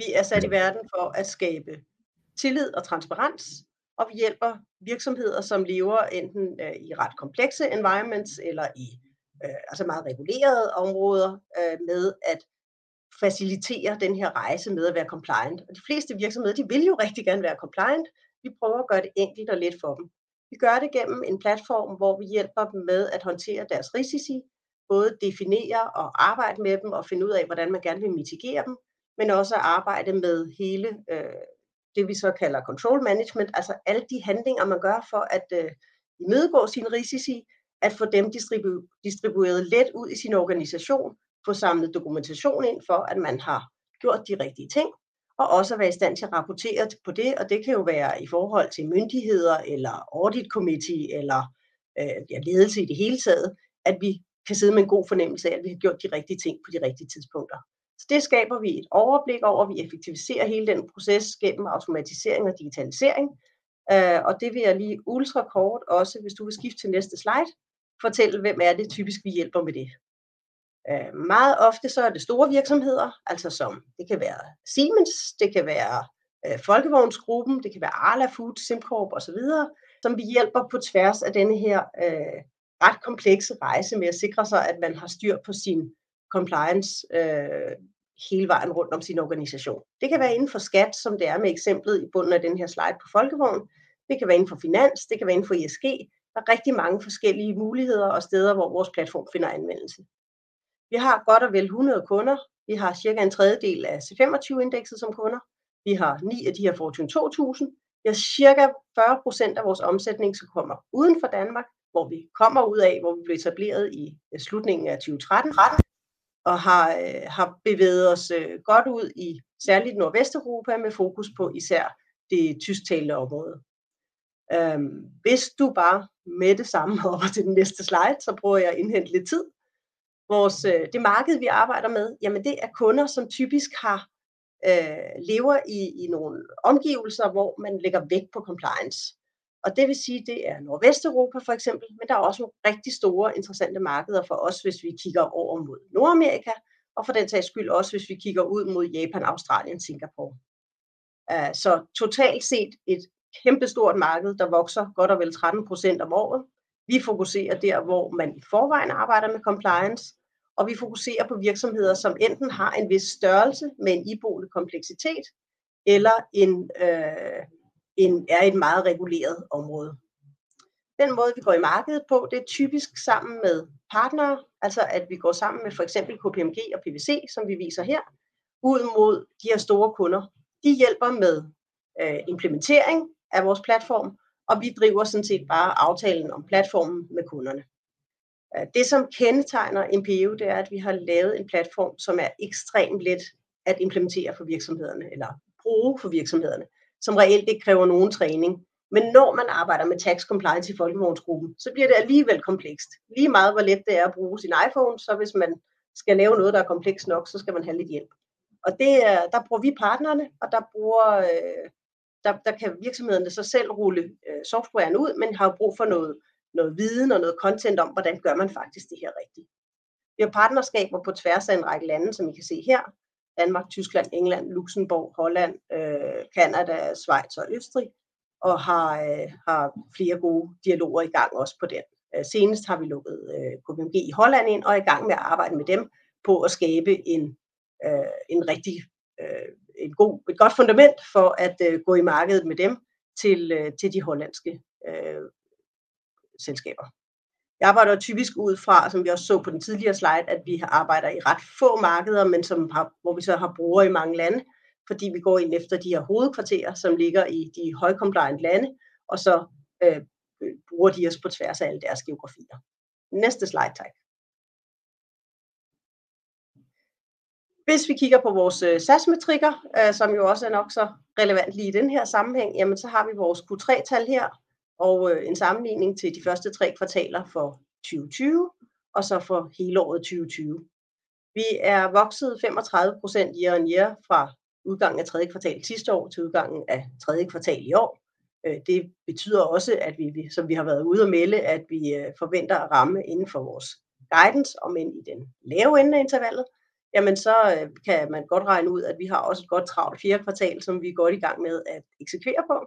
Vi er sat i verden for at skabe tillid og transparens, og vi hjælper virksomheder, som lever enten øh, i ret komplekse environments eller i øh, altså meget regulerede områder øh, med at facilitere den her rejse med at være compliant. Og de fleste virksomheder, de vil jo rigtig gerne være compliant. Vi prøver at gøre det enkelt og let for dem. Vi gør det gennem en platform, hvor vi hjælper dem med at håndtere deres risici, både definere og arbejde med dem og finde ud af, hvordan man gerne vil mitigere dem, men også at arbejde med hele øh, det, vi så kalder control management, altså alle de handlinger, man gør for at øh, imødegå sine risici, at få dem distribu- distribueret let ud i sin organisation, få samlet dokumentation ind for, at man har gjort de rigtige ting, og også at være i stand til at rapportere på det, og det kan jo være i forhold til myndigheder, eller audit committee, eller øh, ja, ledelse i det hele taget, at vi kan sidde med en god fornemmelse af, at vi har gjort de rigtige ting på de rigtige tidspunkter. Så det skaber vi et overblik over, vi effektiviserer hele den proces gennem automatisering og digitalisering, øh, og det vil jeg lige ultra kort også, hvis du vil skifte til næste slide, fortælle, hvem er det typisk, vi hjælper med det. Øh, meget ofte så er det store virksomheder, altså som det kan være Siemens, det kan være øh, Folkevognsgruppen, det kan være Arla Food, SimCorp osv., som vi hjælper på tværs af denne her øh, ret komplekse rejse med at sikre sig, at man har styr på sin compliance øh, hele vejen rundt om sin organisation. Det kan være inden for skat, som det er med eksemplet i bunden af den her slide på Folkevogn. Det kan være inden for finans, det kan være inden for ISG. Der er rigtig mange forskellige muligheder og steder, hvor vores platform finder anvendelse. Vi har godt og vel 100 kunder. Vi har cirka en tredjedel af C25-indekset som kunder. Vi har ni af de her Fortune 2000. Vi har cirka 40 procent af vores omsætning, som kommer uden for Danmark, hvor vi kommer ud af, hvor vi blev etableret i øh, slutningen af 2013 og har, øh, har bevæget os øh, godt ud i særligt Nordvesteuropa med fokus på især det tysktalende område. Øhm, hvis du bare med det samme hopper til den næste slide, så prøver jeg at indhente lidt tid. Vores, øh, det marked, vi arbejder med, jamen det er kunder, som typisk har øh, lever i, i nogle omgivelser, hvor man lægger vægt på compliance. Og det vil sige, det er Nordvesteuropa for eksempel, men der er også nogle rigtig store interessante markeder for os, hvis vi kigger over mod Nordamerika, og for den sags skyld også, hvis vi kigger ud mod Japan, Australien, Singapore. Øh, så totalt set et kæmpestort marked, der vokser godt og vel 13 procent om året. Vi fokuserer der, hvor man i forvejen arbejder med compliance, og vi fokuserer på virksomheder, som enten har en vis størrelse med en iboende kompleksitet, eller en, øh, en, er et meget reguleret område. Den måde, vi går i markedet på, det er typisk sammen med partnere, altså at vi går sammen med for eksempel KPMG og PVC, som vi viser her, ud mod de her store kunder. De hjælper med øh, implementering af vores platform, og vi driver sådan set bare aftalen om platformen med kunderne. Øh, det, som kendetegner MPU, det er, at vi har lavet en platform, som er ekstremt let at implementere for virksomhederne, eller bruge for virksomhederne som reelt ikke kræver nogen træning. Men når man arbejder med tax compliance i folkevognsgruppen, så bliver det alligevel komplekst. Lige meget hvor let det er at bruge sin iPhone, så hvis man skal lave noget, der er komplekst nok, så skal man have lidt hjælp. Og det, der bruger vi partnerne, og der, bruger, øh, der, der kan virksomhederne så selv rulle øh, softwaren ud, men har brug for noget, noget viden og noget content om, hvordan gør man faktisk det her rigtigt. Vi har partnerskaber på tværs af en række lande, som I kan se her. Danmark, Tyskland, England, Luxembourg, Holland, øh, Kanada, Schweiz og Østrig, og har, øh, har flere gode dialoger i gang også på den. Øh, senest har vi lukket øh, KPMG i Holland ind, og er i gang med at arbejde med dem på at skabe en, øh, en rigtig øh, en god, et godt fundament for at øh, gå i markedet med dem til, øh, til de hollandske øh, selskaber. Jeg arbejder typisk ud fra, som vi også så på den tidligere slide, at vi arbejder i ret få markeder, men som har, hvor vi så har brugere i mange lande, fordi vi går ind efter de her hovedkvarterer, som ligger i de højcompliant lande, og så øh, bruger de os på tværs af alle deres geografier. Næste slide, tak. Hvis vi kigger på vores øh, SAS-metrikker, øh, som jo også er nok så relevant lige i den her sammenhæng, jamen så har vi vores Q3-tal her, og øh, en sammenligning til de første tre kvartaler for 2020, og så for hele året 2020. Vi er vokset 35 procent year on year fra udgangen af tredje kvartal sidste år til udgangen af tredje kvartal i år. Øh, det betyder også, at vi, som vi har været ude at melde, at vi øh, forventer at ramme inden for vores guidance, om end i den lave ende af intervallet. jamen så øh, kan man godt regne ud, at vi har også et godt travlt fjerde kvartal, som vi er godt i gang med at eksekvere på.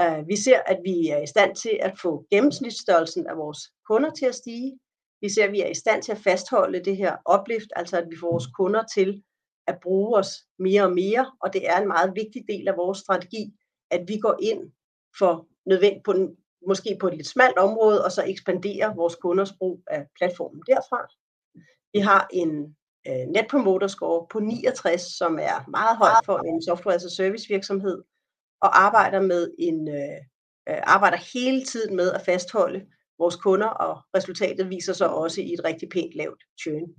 Øh, vi ser, at vi er i stand til at få gennemsnitsstørrelsen af vores kunder til at stige. Vi ser, at vi er i stand til at fastholde det her oplift, altså at vi får vores kunder til at bruge os mere og mere, og det er en meget vigtig del af vores strategi, at vi går ind for nødvendigt på den, måske på et lidt smalt område, og så ekspanderer vores kunders brug af platformen derfra. Vi har en øh, Net Promoter Score på 69, som er meget højt for en software as a service virksomhed, og arbejder med en øh, øh, arbejder hele tiden med at fastholde vores kunder, og resultatet viser sig også i et rigtig pænt lavt churn.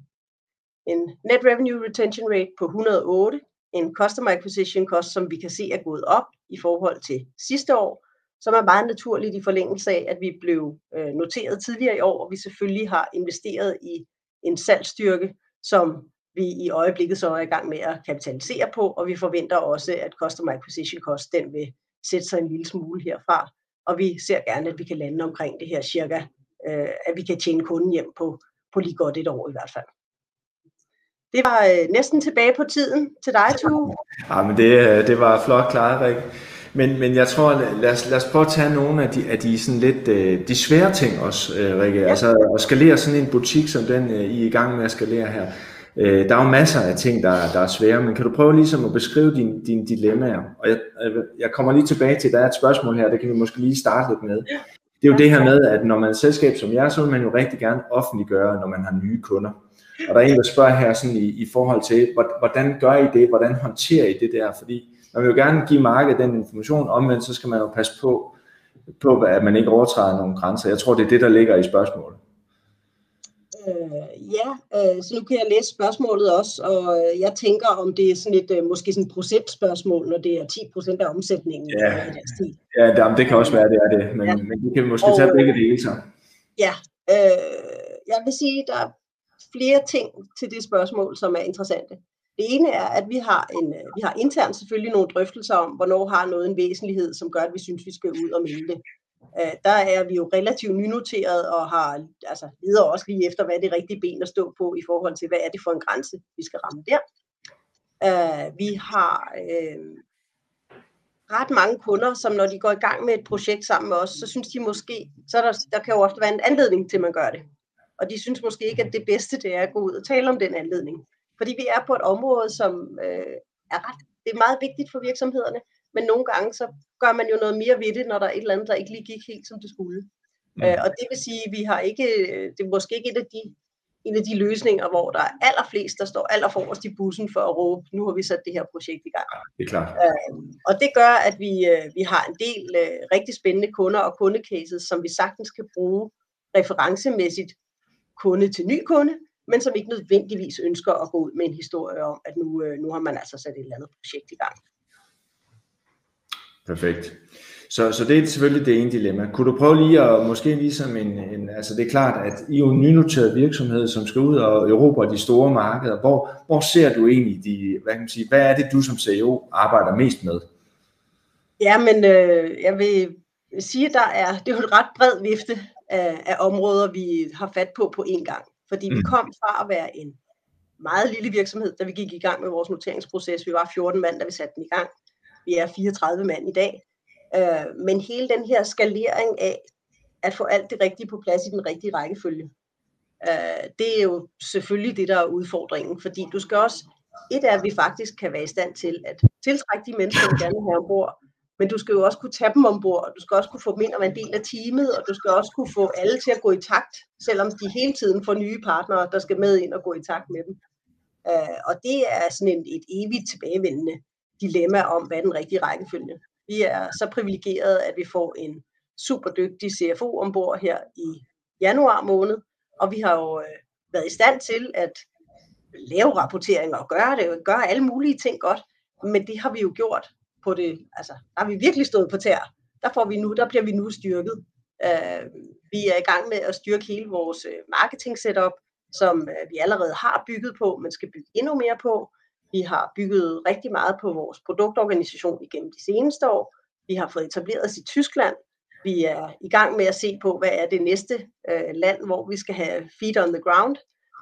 En net revenue retention rate på 108, en customer acquisition cost, som vi kan se er gået op i forhold til sidste år, som er meget naturligt i forlængelse af, at vi blev øh, noteret tidligere i år, og vi selvfølgelig har investeret i en salgsstyrke, som vi i øjeblikket så er i gang med at kapitalisere på, og vi forventer også, at customer acquisition cost, den vil sætte sig en lille smule herfra, og vi ser gerne, at vi kan lande omkring det her cirka, øh, at vi kan tjene kunden hjem på, på lige godt et år i hvert fald. Det var øh, næsten tilbage på tiden til dig, Tue. Ja, men det, øh, det var flot klaret, Rik. Men, men jeg tror, lad os, lad os prøve at tage nogle af de, af de, sådan lidt, øh, de svære ting også, øh, Rikke. Ja. Altså at skalere sådan en butik, som den I er i gang med at skalere her. Øh, der er jo masser af ting, der, der er svære, men kan du prøve ligesom at beskrive dine din dilemmaer? Og jeg, jeg kommer lige tilbage til, der er et spørgsmål her, det kan vi måske lige starte lidt med. Det er jo det her med, at når man er et selskab som jer, så vil man jo rigtig gerne offentliggøre, når man har nye kunder. Og der er en, der spørger her sådan i, i forhold til, hvordan gør I det? Hvordan håndterer I det der? Fordi man vil jo gerne give markedet den information, omvendt så skal man jo passe på, på at man ikke overtræder nogle grænser. Jeg tror, det er det, der ligger i spørgsmålet. Øh, ja, øh, så nu kan jeg læse spørgsmålet også, og øh, jeg tænker, om det er sådan et øh, måske sådan et procentspørgsmål, når det er 10 procent af omsætningen ja. Ja, det, det kan også være, det er det, men, ja. men det kan vi måske og, tage begge dele så. Ja, øh, jeg vil sige, der er flere ting til det spørgsmål, som er interessante. Det ene er, at vi har, en, øh, vi har internt selvfølgelig nogle drøftelser om, hvornår har noget en væsentlighed, som gør, at vi synes, vi skal ud og melde det. Uh, der er vi jo relativt nynoteret og har altså, leder også lige efter, hvad er det rigtige ben at stå på i forhold til, hvad er det for en grænse, vi skal ramme der. Uh, vi har uh, ret mange kunder, som når de går i gang med et projekt sammen med os, så synes de måske, så der, der kan jo ofte være en anledning til, at man gør det. Og de synes måske ikke, at det bedste det er at gå ud og tale om den anledning. Fordi vi er på et område, som øh, er ret, det er meget vigtigt for virksomhederne, men nogle gange så gør man jo noget mere ved det, når der er et eller andet, der ikke lige gik helt som det skulle. Mm. Øh, og det vil sige, at vi har ikke, det er måske ikke et af de, en af de løsninger, hvor der er allerflest, der står allerforrest i bussen for at råbe, nu har vi sat det her projekt i gang. Ja, det er klart. Øh, og det gør, at vi, øh, vi har en del øh, rigtig spændende kunder og kundecases, som vi sagtens kan bruge referencemæssigt kunde til ny kunde, men som ikke nødvendigvis ønsker at gå ud med en historie om, at nu, øh, nu har man altså sat et eller andet projekt i gang. Perfekt. Så, så det er selvfølgelig det ene dilemma. Kunne du prøve lige at måske ligesom en, en altså det er klart, at I er jo en nynoteret virksomhed, som skal ud og erobre de store markeder. Hvor, hvor ser du egentlig de, hvad kan man sige, hvad er det du som CEO arbejder mest med? Ja, men øh, jeg vil sige, at der er, det er jo en ret bred vifte af, af områder, vi har fat på på én gang. Fordi mm. vi kom fra at være en meget lille virksomhed, da vi gik i gang med vores noteringsproces. Vi var 14 mand, da vi satte den i gang. Vi er 34 mand i dag. Øh, men hele den her skalering af at få alt det rigtige på plads i den rigtige rækkefølge, øh, det er jo selvfølgelig det, der er udfordringen. Fordi du skal også, et er, at vi faktisk kan være i stand til at tiltrække de mennesker, vi gerne vil have ombord, men du skal jo også kunne tage dem ombord, og du skal også kunne få dem ind og være en del af teamet, og du skal også kunne få alle til at gå i takt, selvom de hele tiden får nye partnere, der skal med ind og gå i takt med dem. Uh, og det er sådan et, et evigt tilbagevendende dilemma om, hvad den rigtige rækkefølge. Vi er så privilegerede, at vi får en super dygtig CFO ombord her i januar måned, og vi har jo øh, været i stand til at lave rapporteringer og gøre det, gøre alle mulige ting godt, men det har vi jo gjort på det, altså, der har vi virkelig stået på tær. Der, får vi nu, der bliver vi nu styrket. Uh, vi er i gang med at styrke hele vores øh, marketing setup, som vi allerede har bygget på, men skal bygge endnu mere på. Vi har bygget rigtig meget på vores produktorganisation igennem de seneste år. Vi har fået etableret os i Tyskland. Vi er i gang med at se på, hvad er det næste øh, land, hvor vi skal have feet on the ground.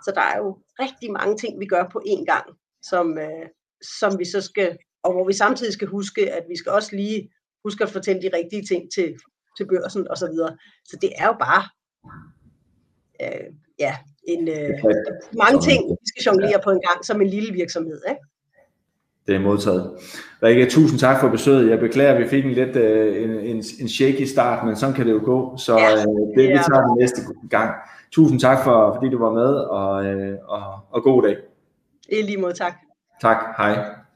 Så der er jo rigtig mange ting, vi gør på én gang, som, øh, som vi så skal, og hvor vi samtidig skal huske, at vi skal også lige huske at fortælle de rigtige ting til, til børsen og så videre. Så det er jo bare øh, ja, en, øh, mange ting, vi skal jonglere på en gang som en lille virksomhed. Ikke? Det er modtaget. Rikke, tusind tak for besøget. Jeg beklager, at vi fik en lidt uh, en, en, en shaky start, men sådan kan det jo gå. Så uh, det, vi tager det næste gang. Tusind tak, for, fordi du var med, og, uh, og, og god dag. I lige måde, tak. Tak, hej.